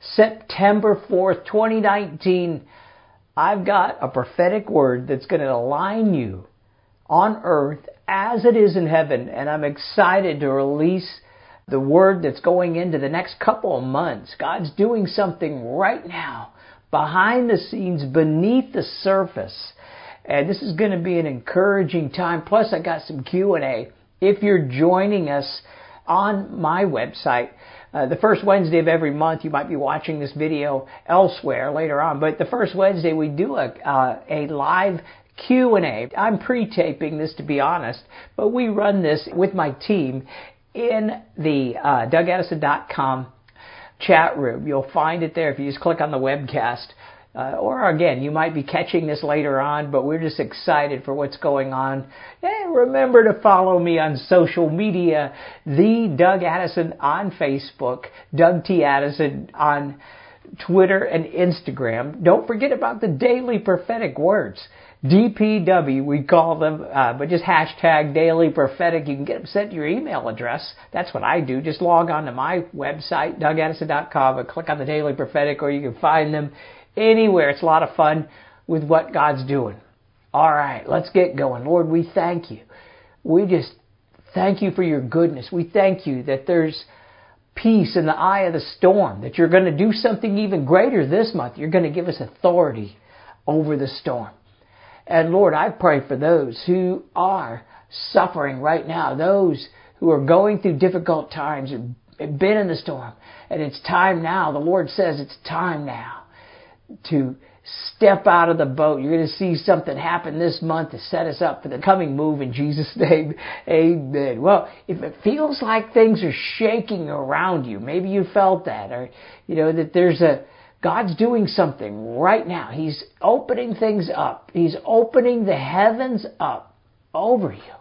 September 4th, 2019. I've got a prophetic word that's going to align you on earth as it is in heaven. And I'm excited to release the word that's going into the next couple of months. God's doing something right now behind the scenes, beneath the surface. And this is going to be an encouraging time. Plus I got some Q&A. If you're joining us on my website. Uh, the first Wednesday of every month, you might be watching this video elsewhere later on, but the first Wednesday we do a, uh, a live Q&A. I'm pre-taping this to be honest, but we run this with my team in the uh, DougAddison.com chat room. You'll find it there if you just click on the webcast. Uh, or again, you might be catching this later on, but we're just excited for what's going on. And remember to follow me on social media, the Doug Addison on Facebook, Doug T. Addison on Twitter and Instagram. Don't forget about the daily prophetic words. DPW, we call them, uh, but just hashtag daily prophetic. You can get them sent to your email address. That's what I do. Just log on to my website, dougaddison.com, and click on the daily prophetic, or you can find them anywhere. It's a lot of fun with what God's doing. All right, let's get going. Lord, we thank you. We just thank you for your goodness. We thank you that there's peace in the eye of the storm, that you're going to do something even greater this month. You're going to give us authority over the storm. And Lord, I pray for those who are suffering right now, those who are going through difficult times and been in the storm. And it's time now. The Lord says it's time now to step out of the boat. You're going to see something happen this month to set us up for the coming move in Jesus' name. Amen. Well, if it feels like things are shaking around you, maybe you felt that, or, you know, that there's a, God's doing something right now. He's opening things up. He's opening the heavens up over you.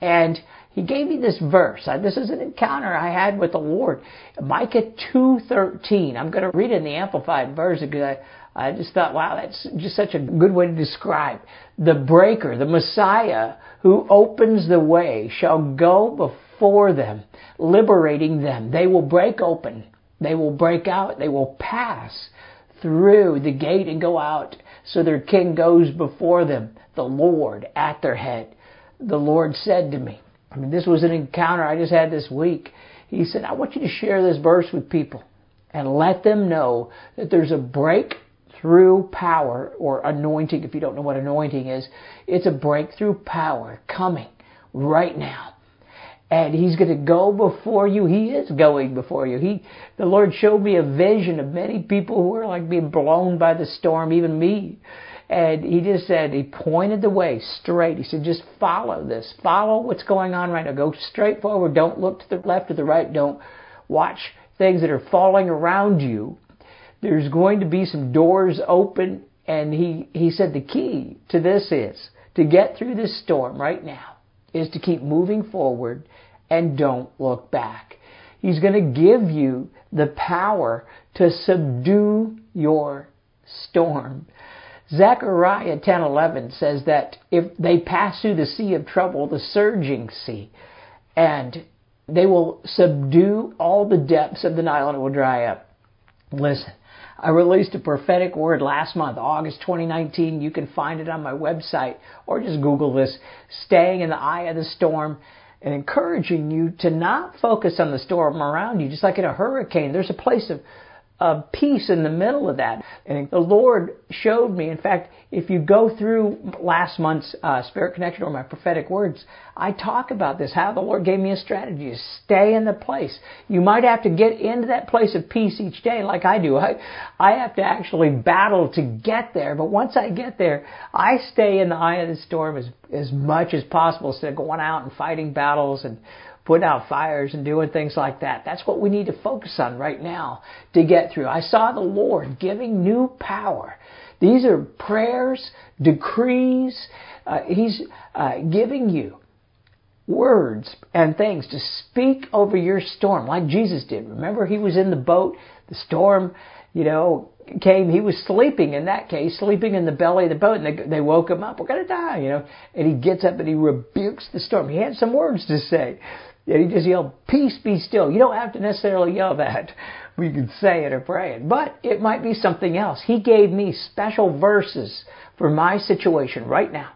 And he gave me this verse. This is an encounter I had with the Lord. Micah 2.13. I'm going to read it in the Amplified version because I, I just thought, wow, that's just such a good way to describe. The breaker, the Messiah who opens the way shall go before them, liberating them. They will break open. They will break out. They will pass through the gate and go out. So their king goes before them, the Lord at their head. The Lord said to me, I mean, this was an encounter I just had this week. He said, I want you to share this verse with people and let them know that there's a breakthrough power or anointing. If you don't know what anointing is, it's a breakthrough power coming right now. And he's going to go before you. He is going before you. He, the Lord showed me a vision of many people who are like being blown by the storm, even me. And he just said, he pointed the way straight. He said, just follow this. Follow what's going on right now. Go straight forward. Don't look to the left or the right. Don't watch things that are falling around you. There's going to be some doors open. And he, he said the key to this is to get through this storm right now is to keep moving forward and don't look back. He's going to give you the power to subdue your storm. Zechariah 10:11 says that if they pass through the sea of trouble, the surging sea, and they will subdue all the depths of the Nile and it will dry up. Listen, I released a prophetic word last month, August 2019. You can find it on my website or just Google this, staying in the eye of the storm and encouraging you to not focus on the storm around you. Just like in a hurricane, there's a place of of peace in the middle of that. And the Lord showed me, in fact, if you go through last month's uh, Spirit Connection or my prophetic words, I talk about this, how the Lord gave me a strategy to stay in the place. You might have to get into that place of peace each day like I do. I, I have to actually battle to get there, but once I get there, I stay in the eye of the storm as, as much as possible instead of going out and fighting battles and putting out fires and doing things like that. That's what we need to focus on right now to get through. I saw the Lord giving new power. These are prayers, decrees. Uh, he's uh, giving you words and things to speak over your storm like Jesus did. Remember, he was in the boat, the storm, you know, came, he was sleeping in that case, sleeping in the belly of the boat, and they, they woke him up. We're going to die, you know. And he gets up and he rebukes the storm. He had some words to say. And he just yelled, Peace be still. You don't have to necessarily yell that. We can say it or pray it. But it might be something else. He gave me special verses for my situation right now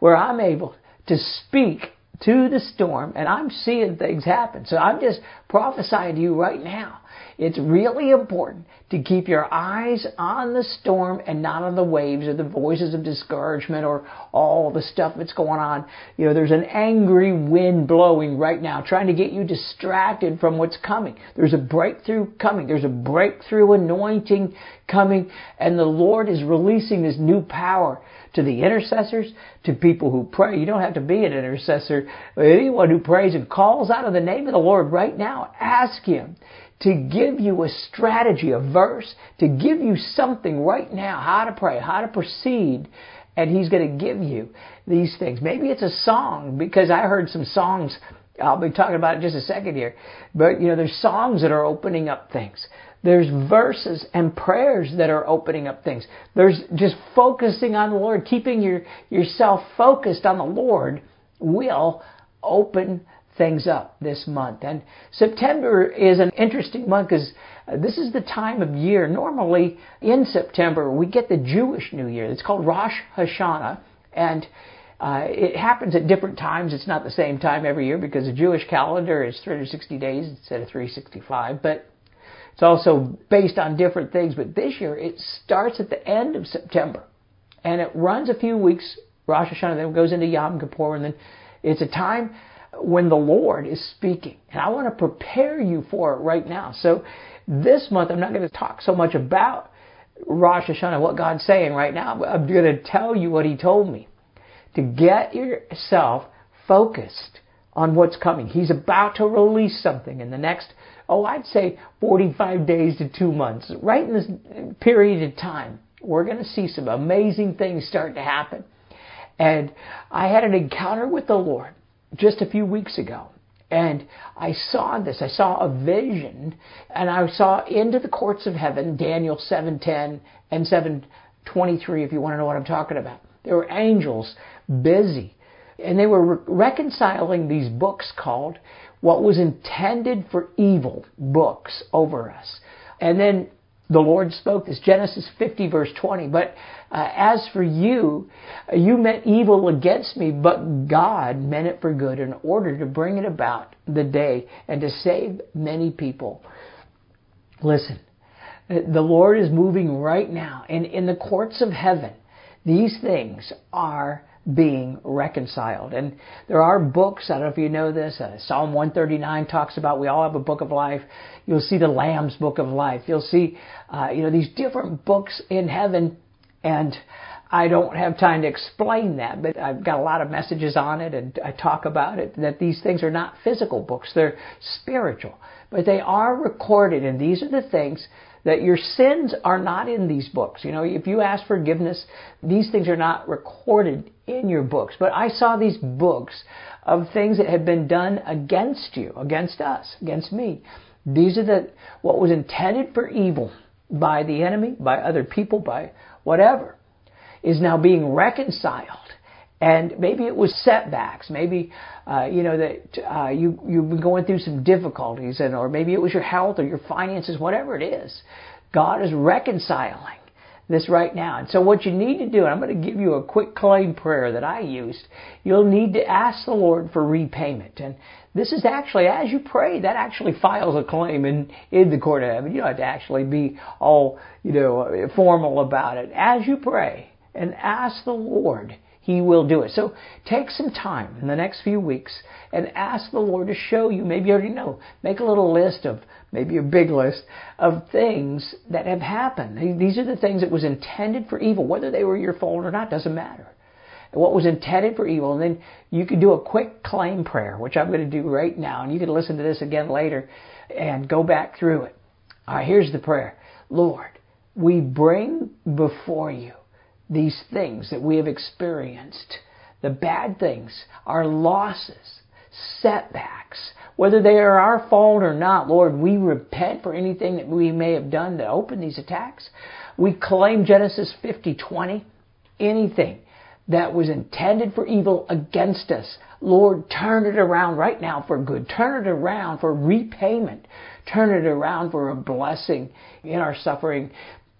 where I'm able to speak to the storm and I'm seeing things happen. So I'm just prophesying to you right now. It's really important to keep your eyes on the storm and not on the waves or the voices of discouragement or all the stuff that's going on. You know, there's an angry wind blowing right now trying to get you distracted from what's coming. There's a breakthrough coming. There's a breakthrough anointing coming and the Lord is releasing this new power to the intercessors, to people who pray. You don't have to be an intercessor. Anyone who prays and calls out of the name of the Lord right now, ask Him to give you a strategy, a verse, to give you something right now, how to pray, how to proceed, and He's going to give you these things. Maybe it's a song, because I heard some songs, I'll be talking about it in just a second here, but you know, there's songs that are opening up things. There's verses and prayers that are opening up things. There's just focusing on the Lord, keeping your, yourself focused on the Lord will open things up this month. And September is an interesting month because this is the time of year. Normally in September we get the Jewish New Year. It's called Rosh Hashanah, and uh, it happens at different times. It's not the same time every year because the Jewish calendar is 360 days instead of 365. But it's also based on different things. But this year it starts at the end of September, and it runs a few weeks. Rosh Hashanah then goes into Yom Kippur, and then it's a time when the Lord is speaking. And I want to prepare you for it right now. So this month, I'm not going to talk so much about Rosh Hashanah, what God's saying right now, but I'm going to tell you what He told me. To get yourself focused on what's coming. He's about to release something in the next, oh, I'd say 45 days to two months. Right in this period of time, we're going to see some amazing things start to happen. And I had an encounter with the Lord just a few weeks ago. And I saw this. I saw a vision, and I saw into the courts of heaven, Daniel 7:10 and 7:23. If you want to know what I'm talking about, there were angels busy, and they were re- reconciling these books called what was intended for evil books over us. And then the Lord spoke this, Genesis 50 verse 20. But uh, as for you, you meant evil against me, but God meant it for good in order to bring it about the day and to save many people. Listen, the Lord is moving right now, and in the courts of heaven, these things are being reconciled. And there are books, I don't know if you know this, uh, Psalm 139 talks about we all have a book of life. You'll see the Lamb's book of life. You'll see, uh, you know, these different books in heaven and I don't have time to explain that, but I've got a lot of messages on it and I talk about it that these things are not physical books, they're spiritual. But they are recorded and these are the things that your sins are not in these books. You know, if you ask forgiveness, these things are not recorded in your books. But I saw these books of things that had been done against you, against us, against me. These are the what was intended for evil by the enemy, by other people, by whatever, is now being reconciled. And maybe it was setbacks. Maybe uh, you know that uh, you you've been going through some difficulties, and or maybe it was your health or your finances, whatever it is. God is reconciling this right now. And so what you need to do, and I'm going to give you a quick claim prayer that I used. You'll need to ask the Lord for repayment. And this is actually, as you pray, that actually files a claim in, in the court of heaven. You don't have to actually be all, you know, formal about it. As you pray and ask the Lord, He will do it. So take some time in the next few weeks and ask the Lord to show you. Maybe you already know. Make a little list of, maybe a big list of things that have happened. These are the things that was intended for evil. Whether they were your fault or not doesn't matter. what was intended for evil. And then you can do a quick claim prayer, which I'm going to do right now. And you can listen to this again later and go back through it. All right, here's the prayer. Lord, we bring before you these things that we have experienced, the bad things, our losses, setbacks, whether they are our fault or not, Lord, we repent for anything that we may have done to open these attacks. We claim Genesis 50:20, anything that was intended for evil against us. Lord, turn it around right now for good. Turn it around for repayment. Turn it around for a blessing in our suffering.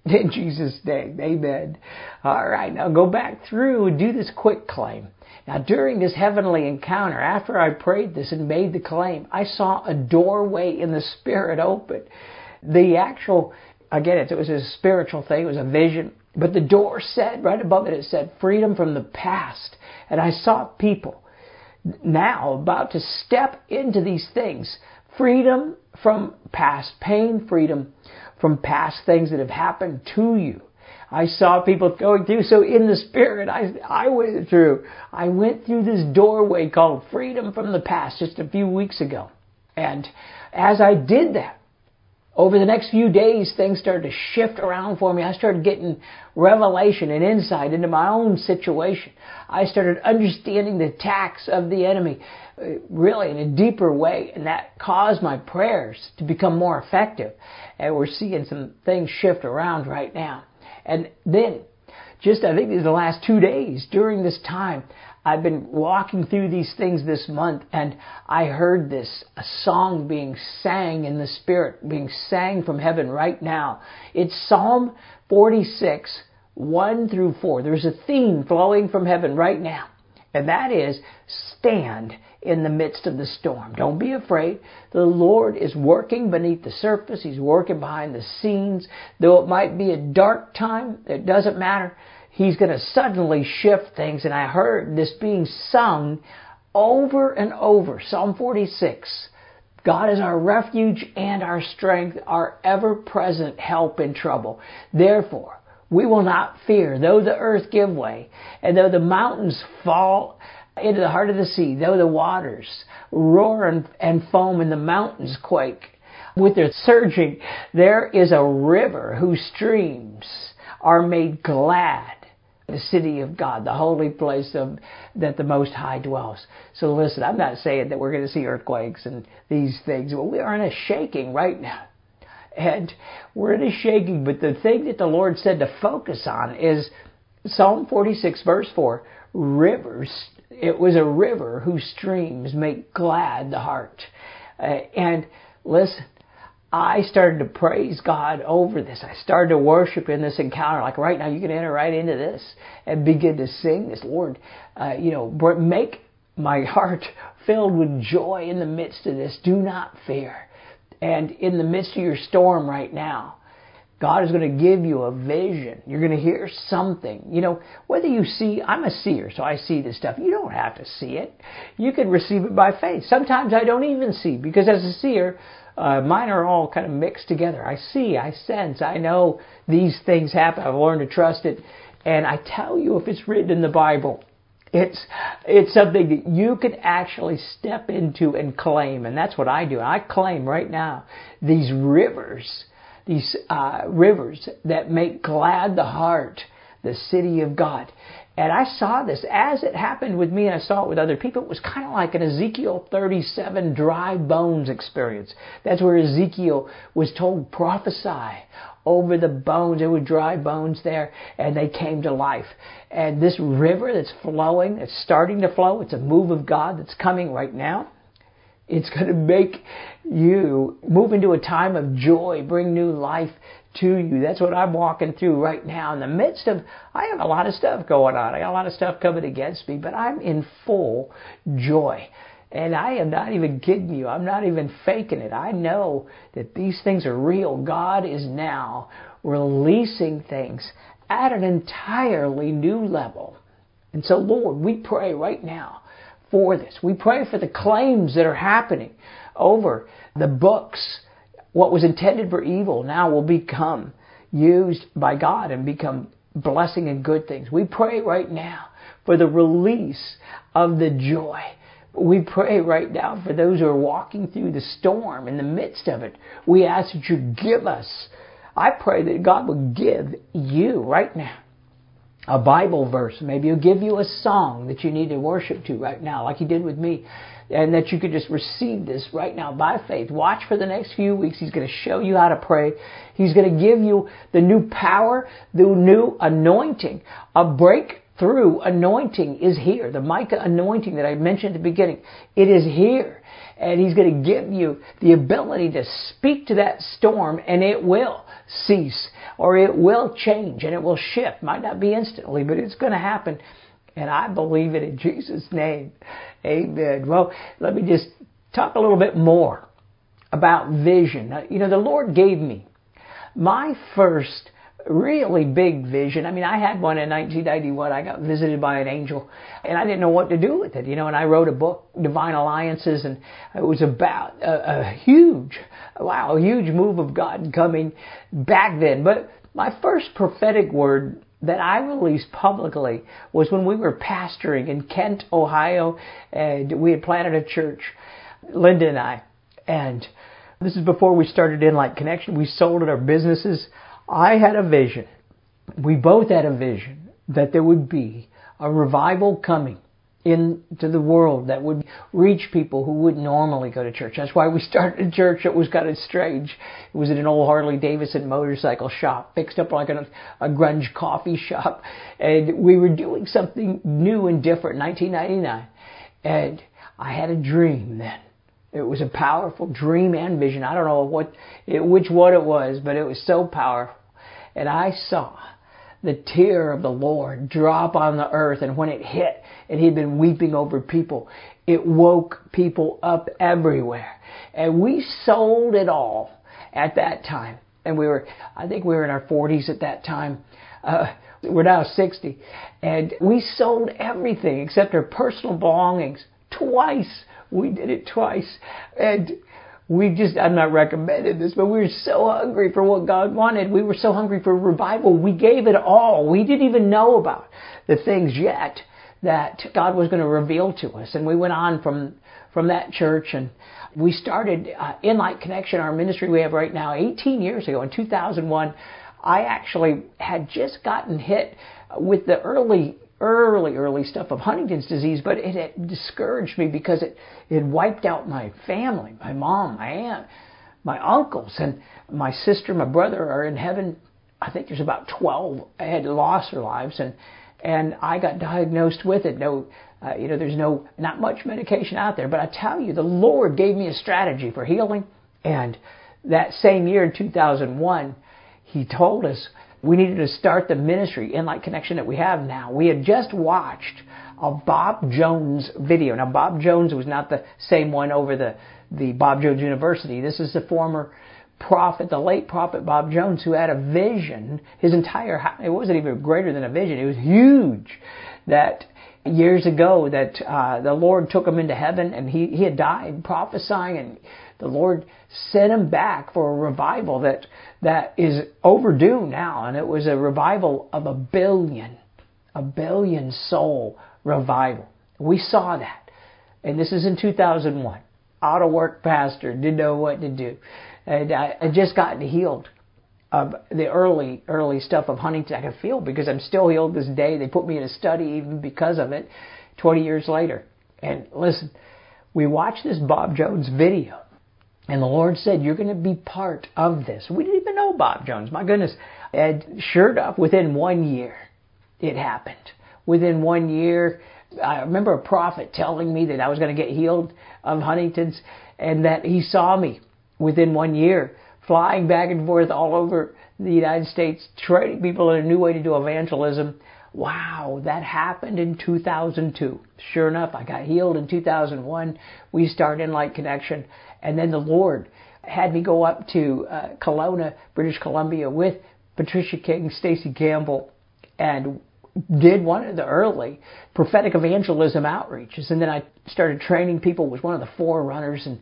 In Jesus' name, amen. All right, now go back through and do this quick claim. Now, during this heavenly encounter, after I prayed this and made the claim, I saw a doorway in the Spirit open. The actual, again, it was a spiritual thing, it was a vision, but the door said, right above it, it said freedom from the past. And I saw people now about to step into these things freedom from past pain, freedom from past things that have happened to you. I saw people going through. So in the spirit, I, I went through. I went through this doorway called freedom from the past just a few weeks ago. And as I did that, over the next few days, things started to shift around for me. I started getting revelation and insight into my own situation. I started understanding the attacks of the enemy uh, really in a deeper way, and that caused my prayers to become more effective. And we're seeing some things shift around right now. And then, just I think these the last two days during this time, I've been walking through these things this month and I heard this, a song being sang in the Spirit, being sang from heaven right now. It's Psalm 46, 1 through 4. There's a theme flowing from heaven right now. And that is stand in the midst of the storm. Don't be afraid. The Lord is working beneath the surface. He's working behind the scenes. Though it might be a dark time, it doesn't matter. He's going to suddenly shift things. And I heard this being sung over and over. Psalm 46. God is our refuge and our strength, our ever present help in trouble. Therefore, we will not fear, though the earth give way, and though the mountains fall into the heart of the sea, though the waters roar and, and foam and the mountains quake with their surging, there is a river whose streams are made glad. The city of God, the holy place of, that the Most High dwells. So listen, I'm not saying that we're going to see earthquakes and these things, but we are in a shaking right now. And we're in a shaking, but the thing that the Lord said to focus on is Psalm 46 verse 4, rivers it was a river whose streams make glad the heart. Uh, and listen, I started to praise God over this. I started to worship in this encounter. Like right now, you can enter right into this and begin to sing this. Lord, uh, you know, make my heart filled with joy in the midst of this. Do not fear. And in the midst of your storm right now, God is going to give you a vision. You're going to hear something. You know, whether you see, I'm a seer, so I see this stuff. You don't have to see it. You can receive it by faith. Sometimes I don't even see because as a seer, uh, mine are all kind of mixed together. I see, I sense, I know these things happen. I've learned to trust it. And I tell you, if it's written in the Bible, it's it's something that you can actually step into and claim, and that's what I do. I claim right now these rivers these uh, rivers that make glad the heart, the city of God. And I saw this as it happened with me and I saw it with other people. It was kind of like an Ezekiel 37 dry bones experience. That's where Ezekiel was told prophesy over the bones. There were dry bones there and they came to life. And this river that's flowing, it's starting to flow. It's a move of God that's coming right now. It's going to make you move into a time of joy, bring new life to you. That's what I'm walking through right now in the midst of, I have a lot of stuff going on. I got a lot of stuff coming against me, but I'm in full joy. And I am not even kidding you. I'm not even faking it. I know that these things are real. God is now releasing things at an entirely new level. And so, Lord, we pray right now for this. We pray for the claims that are happening over the books. What was intended for evil now will become used by God and become blessing and good things. We pray right now for the release of the joy. We pray right now for those who are walking through the storm in the midst of it. We ask that you give us. I pray that God will give you right now a Bible verse. Maybe He'll give you a song that you need to worship to right now, like He did with me. And that you could just receive this right now by faith. Watch for the next few weeks. He's going to show you how to pray. He's going to give you the new power, the new anointing, a breakthrough anointing is here. The Micah anointing that I mentioned at the beginning, it is here. And He's going to give you the ability to speak to that storm and it will cease or it will change and it will shift. Might not be instantly, but it's going to happen. And I believe it in Jesus' name. Amen. Well, let me just talk a little bit more about vision. You know, the Lord gave me my first really big vision. I mean, I had one in 1991. I got visited by an angel and I didn't know what to do with it, you know, and I wrote a book, Divine Alliances, and it was about a, a huge, wow, a huge move of God coming back then. But my first prophetic word that I released publicly was when we were pastoring in Kent, Ohio, and we had planted a church, Linda and I, and this is before we started InLight Connection. We sold our businesses. I had a vision. We both had a vision that there would be a revival coming into the world that would reach people who wouldn't normally go to church. That's why we started a church. that was kind of strange. It was in an old Harley Davidson motorcycle shop, fixed up like a, a grunge coffee shop. And we were doing something new and different in 1999. And I had a dream then. It was a powerful dream and vision. I don't know what, it, which one it was, but it was so powerful. And I saw the tear of the Lord drop on the earth. And when it hit, and he'd been weeping over people, it woke people up everywhere. And we sold it all at that time. And we were, I think we were in our 40s at that time. Uh, we're now 60. And we sold everything except our personal belongings twice. We did it twice. And we just, I'm not recommending this, but we were so hungry for what God wanted. We were so hungry for revival. We gave it all. We didn't even know about the things yet that God was going to reveal to us. And we went on from, from that church and we started uh, InLight Connection, our ministry we have right now, 18 years ago in 2001. I actually had just gotten hit with the early early, early stuff of Huntington's disease, but it had discouraged me because it, it wiped out my family, my mom, my aunt, my uncles, and my sister, my brother are in heaven. I think there's about 12 had lost their lives, and and I got diagnosed with it. No, uh, you know, there's no not much medication out there, but I tell you, the Lord gave me a strategy for healing, and that same year in 2001, He told us we needed to start the ministry in like Connection that we have now. We had just watched a Bob Jones video. Now, Bob Jones was not the same one over the, the Bob Jones University. This is the former prophet, the late prophet Bob Jones, who had a vision. His entire, it wasn't even greater than a vision. It was huge. That years ago that uh, the Lord took him into heaven and he, he had died prophesying and the Lord sent him back for a revival that that is overdue now and it was a revival of a billion a billion soul revival. We saw that. And this is in 2001. Out of work pastor, didn't know what to do. And I, I just gotten healed of the early, early stuff of Huntington. I can feel because I'm still healed this day. They put me in a study even because of it 20 years later. And listen, we watched this Bob Jones video. And the Lord said, You're going to be part of this. We didn't even know Bob Jones. My goodness. And sure enough, within one year, it happened. Within one year, I remember a prophet telling me that I was going to get healed of Huntington's and that he saw me within one year flying back and forth all over the United States, training people in a new way to do evangelism. Wow, that happened in 2002. Sure enough, I got healed in 2001. We started InLight Connection, and then the Lord had me go up to uh, Kelowna, British Columbia, with Patricia King, Stacey Campbell, and did one of the early prophetic evangelism outreaches. And then I started training people, was one of the forerunners, and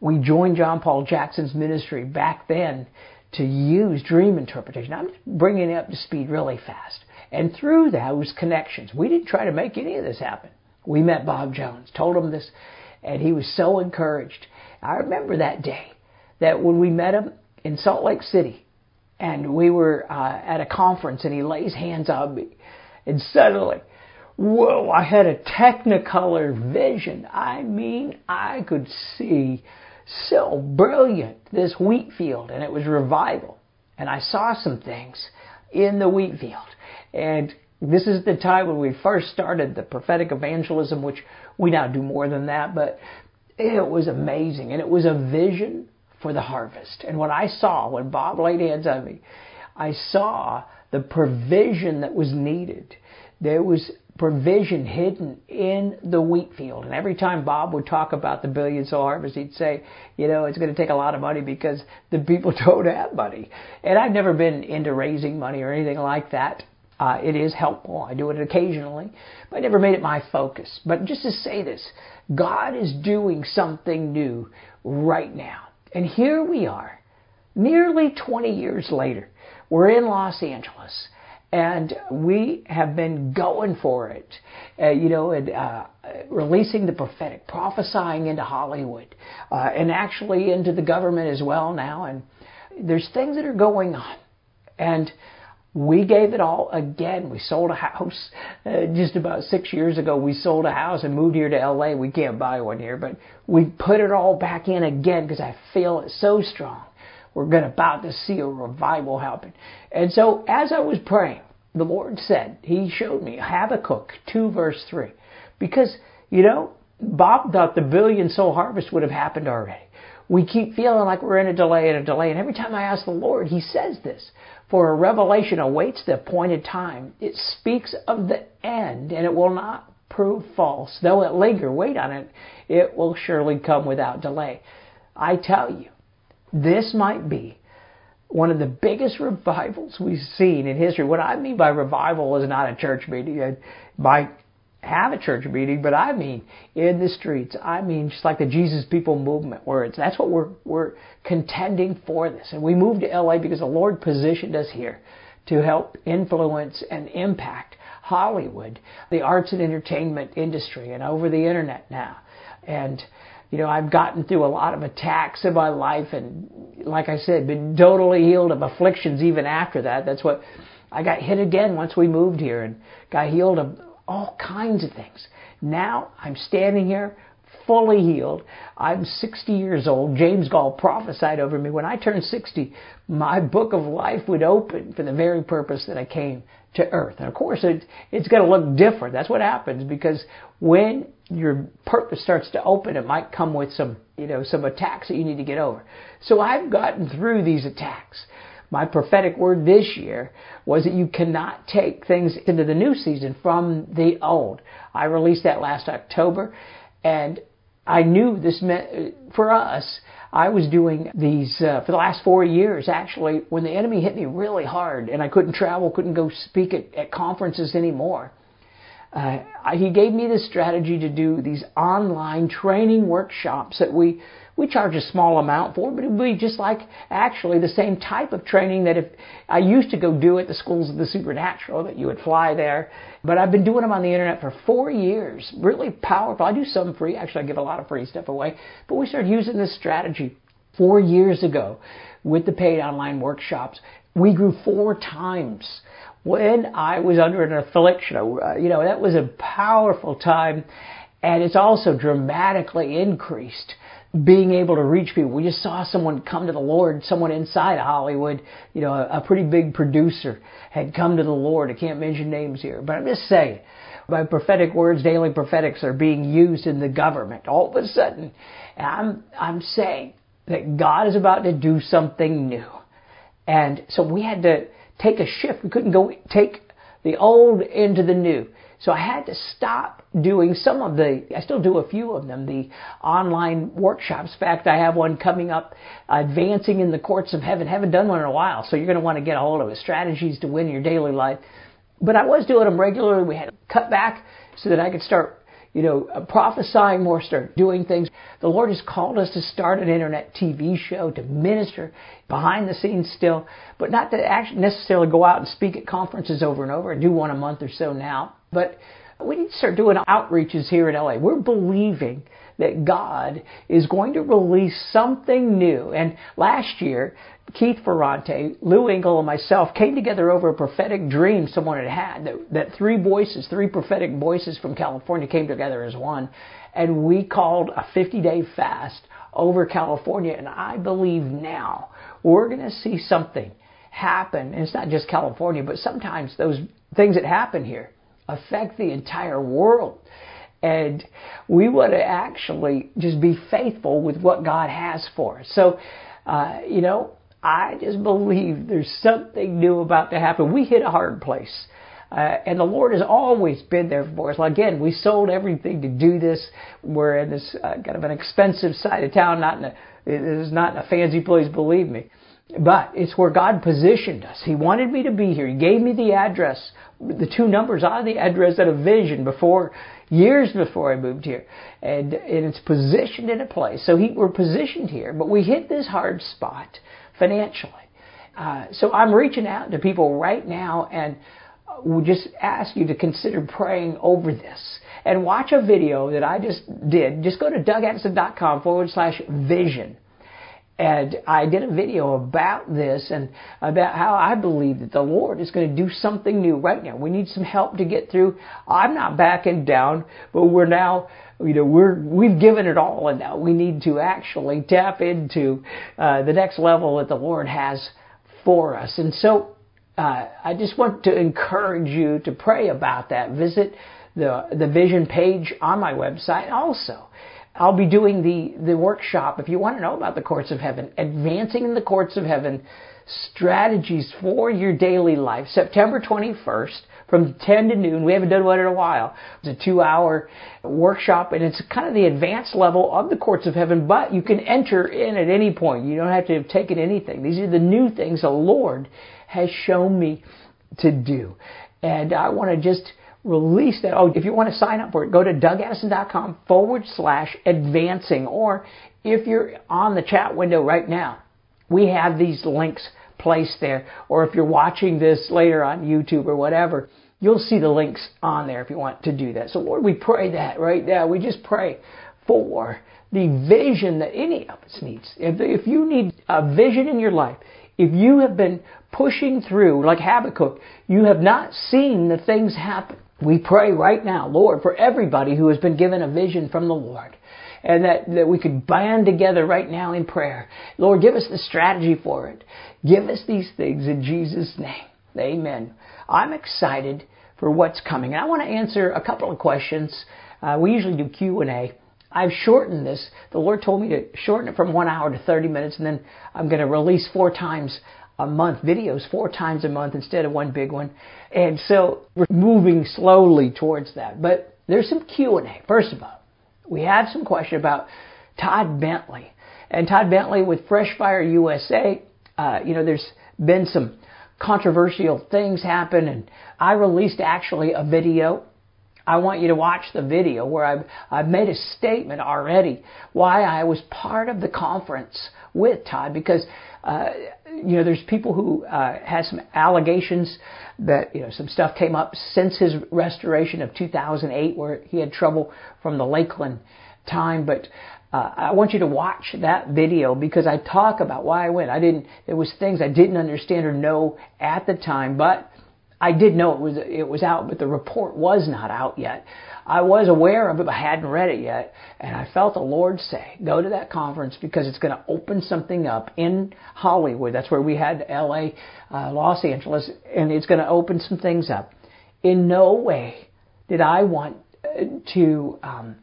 we joined John Paul Jackson's ministry back then to use dream interpretation. I'm bringing it up to speed really fast. And through those connections, we didn't try to make any of this happen. We met Bob Jones, told him this, and he was so encouraged. I remember that day that when we met him in Salt Lake City, and we were uh, at a conference, and he lays hands on me, and suddenly, whoa, I had a technicolor vision. I mean, I could see so brilliant this wheat field, and it was revival. And I saw some things in the wheat field. And this is the time when we first started the prophetic evangelism, which we now do more than that, but it was amazing. And it was a vision for the harvest. And what I saw when Bob laid hands on me, I saw the provision that was needed. There was provision hidden in the wheat field. And every time Bob would talk about the billion soul harvest, he'd say, you know, it's going to take a lot of money because the people don't have money. And I've never been into raising money or anything like that. Uh, it is helpful. I do it occasionally, but I never made it my focus. But just to say this, God is doing something new right now. And here we are, nearly 20 years later. We're in Los Angeles and we have been going for it, uh, you know, and uh, releasing the prophetic, prophesying into Hollywood, uh, and actually into the government as well now. And there's things that are going on, and we gave it all again. We sold a house uh, just about six years ago. We sold a house and moved here to LA. We can't buy one here, but we put it all back in again because I feel it so strong we're going about to see a revival happen. And so as I was praying, the Lord said, He showed me Habakkuk 2 verse 3. Because, you know, Bob thought the billion soul harvest would have happened already. We keep feeling like we're in a delay and a delay. And every time I ask the Lord, He says this. For a revelation awaits the appointed time. It speaks of the end and it will not prove false. Though it linger, wait on it. It will surely come without delay. I tell you, this might be one of the biggest revivals we've seen in history. What I mean by revival is not a church meeting. Uh, I might have a church meeting, but I mean in the streets. I mean just like the Jesus People movement, where it's that's what we're we're contending for this. And we moved to LA because the Lord positioned us here to help influence and impact Hollywood, the arts and entertainment industry, and over the internet now. And you know, I've gotten through a lot of attacks in my life and, like I said, been totally healed of afflictions even after that. That's what I got hit again once we moved here and got healed of all kinds of things. Now I'm standing here fully healed. I'm 60 years old. James Goll prophesied over me when I turned 60, my book of life would open for the very purpose that I came to earth. And of course, it, it's going to look different. That's what happens because when your purpose starts to open, it might come with some, you know, some attacks that you need to get over. So I've gotten through these attacks. My prophetic word this year was that you cannot take things into the new season from the old. I released that last October and I knew this meant for us I was doing these uh, for the last four years. Actually, when the enemy hit me really hard and I couldn't travel, couldn't go speak at, at conferences anymore, uh, he gave me this strategy to do these online training workshops that we we charge a small amount for, it, but it would be just like actually the same type of training that if I used to go do at the schools of the supernatural, that you would fly there. But I've been doing them on the internet for four years. Really powerful. I do some free. Actually, I give a lot of free stuff away. But we started using this strategy four years ago with the paid online workshops. We grew four times when I was under an affliction. Uh, you know, that was a powerful time. And it's also dramatically increased being able to reach people. We just saw someone come to the Lord, someone inside of Hollywood, you know, a, a pretty big producer had come to the Lord. I can't mention names here, but I'm just saying, my prophetic words, daily prophetics are being used in the government. All of a sudden, I'm, I'm saying that God is about to do something new. And so we had to take a shift. We couldn't go take the old into the new. So I had to stop doing some of the, I still do a few of them, the online workshops. In fact, I have one coming up, Advancing in the Courts of Heaven. Haven't done one in a while, so you're going to want to get a hold of it. Strategies to win your daily life. But I was doing them regularly. We had to cut back so that I could start you know, uh, prophesying more, start doing things. The Lord has called us to start an internet TV show, to minister behind the scenes still, but not to actually necessarily go out and speak at conferences over and over. I do one a month or so now, but we need to start doing outreaches here in LA. We're believing that God is going to release something new. And last year, Keith Ferrante, Lou Engle, and myself came together over a prophetic dream someone had had. That, that three voices, three prophetic voices from California came together as one. And we called a 50 day fast over California. And I believe now we're going to see something happen. And it's not just California, but sometimes those things that happen here affect the entire world. And we want to actually just be faithful with what God has for us. So, uh, you know, I just believe there's something new about to happen. We hit a hard place. Uh, and the Lord has always been there for us. Again, we sold everything to do this. We're in this uh, kind of an expensive side of town, not in a, it is not in a fancy place, believe me. But it's where God positioned us. He wanted me to be here. He gave me the address, the two numbers on the address at a vision before, years before I moved here. And, and it's positioned in a place. So he, we're positioned here, but we hit this hard spot financially. Uh, so I'm reaching out to people right now and we just ask you to consider praying over this and watch a video that I just did. Just go to dougaddison.com forward slash vision and I did a video about this and about how I believe that the Lord is going to do something new right now. We need some help to get through. I'm not backing down, but we're now, you know, we're, we've given it all and now we need to actually tap into, uh, the next level that the Lord has for us. And so, uh, I just want to encourage you to pray about that. Visit the, the vision page on my website also. I'll be doing the, the workshop. If you want to know about the courts of heaven, advancing in the courts of heaven, strategies for your daily life, September 21st from 10 to noon. We haven't done one in a while. It's a two hour workshop and it's kind of the advanced level of the courts of heaven, but you can enter in at any point. You don't have to have taken anything. These are the new things the Lord has shown me to do. And I want to just release that. Oh, if you want to sign up for it, go to dougaddison.com forward slash advancing. Or if you're on the chat window right now, we have these links placed there. Or if you're watching this later on YouTube or whatever, you'll see the links on there if you want to do that. So Lord, we pray that right now. We just pray for the vision that any of us needs. If, if you need a vision in your life, if you have been pushing through like Habakkuk, you have not seen the things happen. We pray right now, Lord, for everybody who has been given a vision from the Lord. And that, that we could band together right now in prayer. Lord, give us the strategy for it. Give us these things in Jesus' name. Amen. I'm excited for what's coming. And I want to answer a couple of questions. Uh, we usually do Q&A. I've shortened this. The Lord told me to shorten it from one hour to 30 minutes, and then I'm going to release four times a month videos four times a month instead of one big one. And so we're moving slowly towards that. But there's some Q&A. First of all, we have some question about Todd Bentley. And Todd Bentley with Fresh Fire USA, uh, you know, there's been some controversial things happen and I released actually a video I want you to watch the video where I've, I've made a statement already why I was part of the conference with Todd because uh, you know there's people who uh, had some allegations that you know some stuff came up since his restoration of 2008 where he had trouble from the Lakeland time, but uh, I want you to watch that video because I talk about why I went. I didn't. There was things I didn't understand or know at the time, but I did know it was it was out, but the report was not out yet. I was aware of it, but I hadn't read it yet, and I felt the Lord say, "Go to that conference because it's going to open something up in Hollywood. That's where we had L.A., uh, Los Angeles, and it's going to open some things up." In no way did I want uh, to um,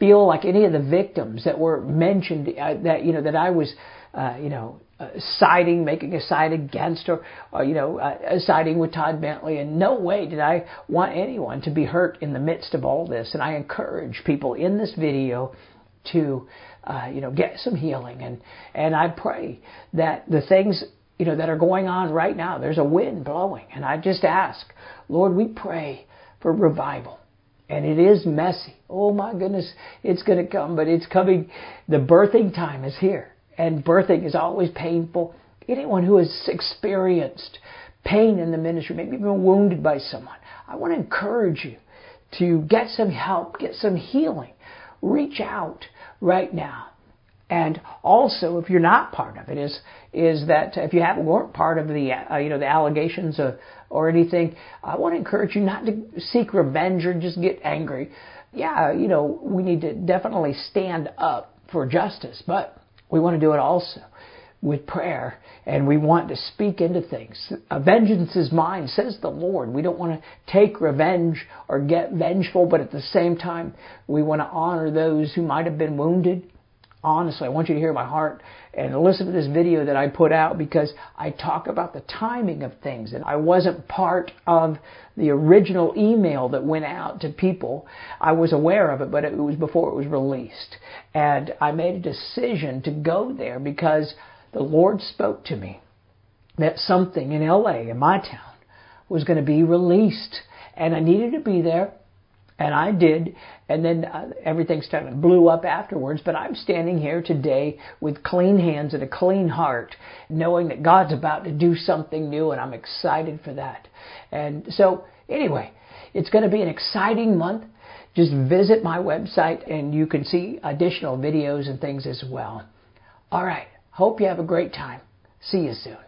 feel like any of the victims that were mentioned uh, that you know that I was uh, you know uh, siding, making a side against, or, or you know, uh, siding with Todd Bentley. In no way did I want anyone to be hurt in the midst of all this. And I encourage people in this video to, uh, you know, get some healing. And and I pray that the things you know that are going on right now, there's a wind blowing, and I just ask, Lord, we pray for revival And it is messy. Oh my goodness, it's going to come, but it's coming. The birthing time is here. And birthing is always painful. Anyone who has experienced pain in the ministry, maybe been wounded by someone, I want to encourage you to get some help, get some healing. Reach out right now. And also, if you're not part of it, is is that if you haven't weren't part of the uh, you know the allegations of, or anything, I want to encourage you not to seek revenge or just get angry. Yeah, you know we need to definitely stand up for justice, but we want to do it also with prayer and we want to speak into things. vengeance is mine, says the Lord. We don't want to take revenge or get vengeful, but at the same time, we want to honor those who might have been wounded honestly, I want you to hear my heart and listen to this video that I put out because I talk about the timing of things. And I wasn't part of the original email that went out to people. I was aware of it, but it was before it was released. And I made a decision to go there because the Lord spoke to me that something in LA, in my town, was going to be released. And I needed to be there and I did, and then uh, everything started blew up afterwards. But I'm standing here today with clean hands and a clean heart, knowing that God's about to do something new, and I'm excited for that. And so, anyway, it's going to be an exciting month. Just visit my website, and you can see additional videos and things as well. All right. Hope you have a great time. See you soon.